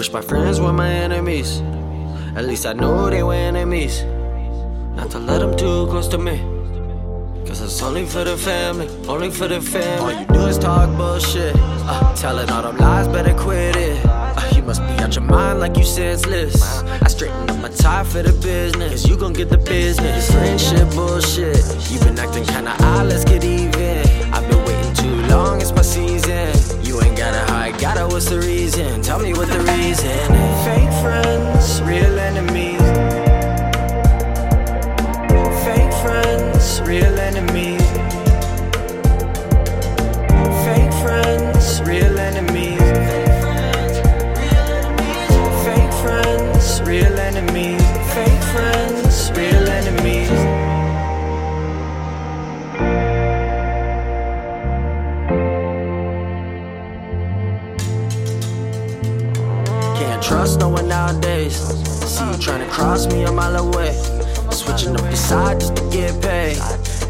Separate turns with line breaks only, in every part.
Wish my friends were my enemies. At least I know they were enemies. Not to let them too close to me. Cause it's only for the family, only for the family. All you do is talk bullshit. Uh, telling all them lies, better quit it. Uh, you must be out your mind like you senseless. I straighten up my tie for the business. You gon' get the business. Friendship bullshit. You been acting kinda odd, let's get even. No one nowadays. See you trying to cross me a mile away. Switching up the side just to get paid.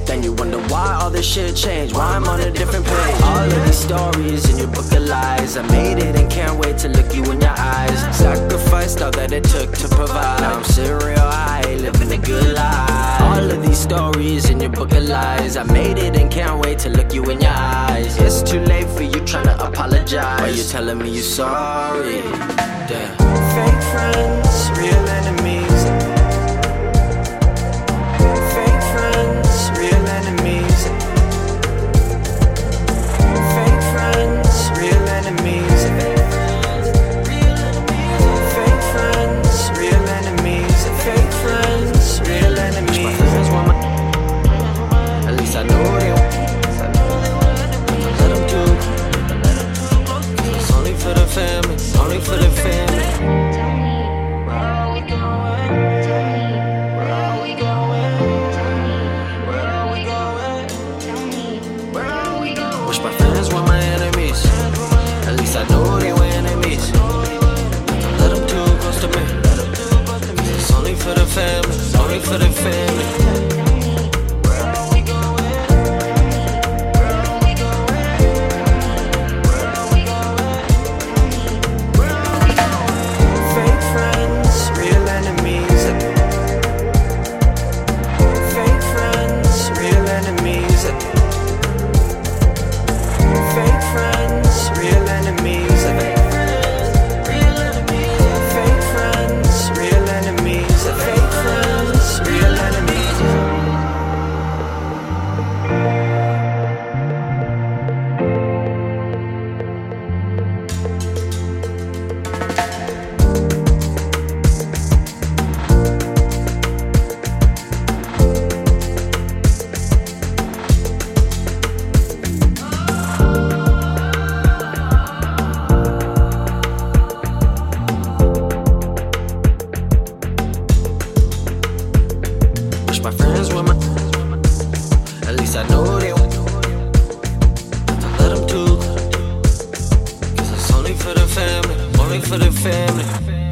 Then you wonder why all this shit changed. Why I'm on a different page. All of these stories in your book of lies. I made it and can't wait to look you in your eyes. Sacrificed all that it took to provide. Now I'm serial high, living a good life. All of these stories in your book of lies. I made it and can't wait to look you in your eyes. It's too late for you trying to apologize. Why you telling me you're sorry? Damn.
Fake friends, real enemies.
Family. Only for the family. only for the family.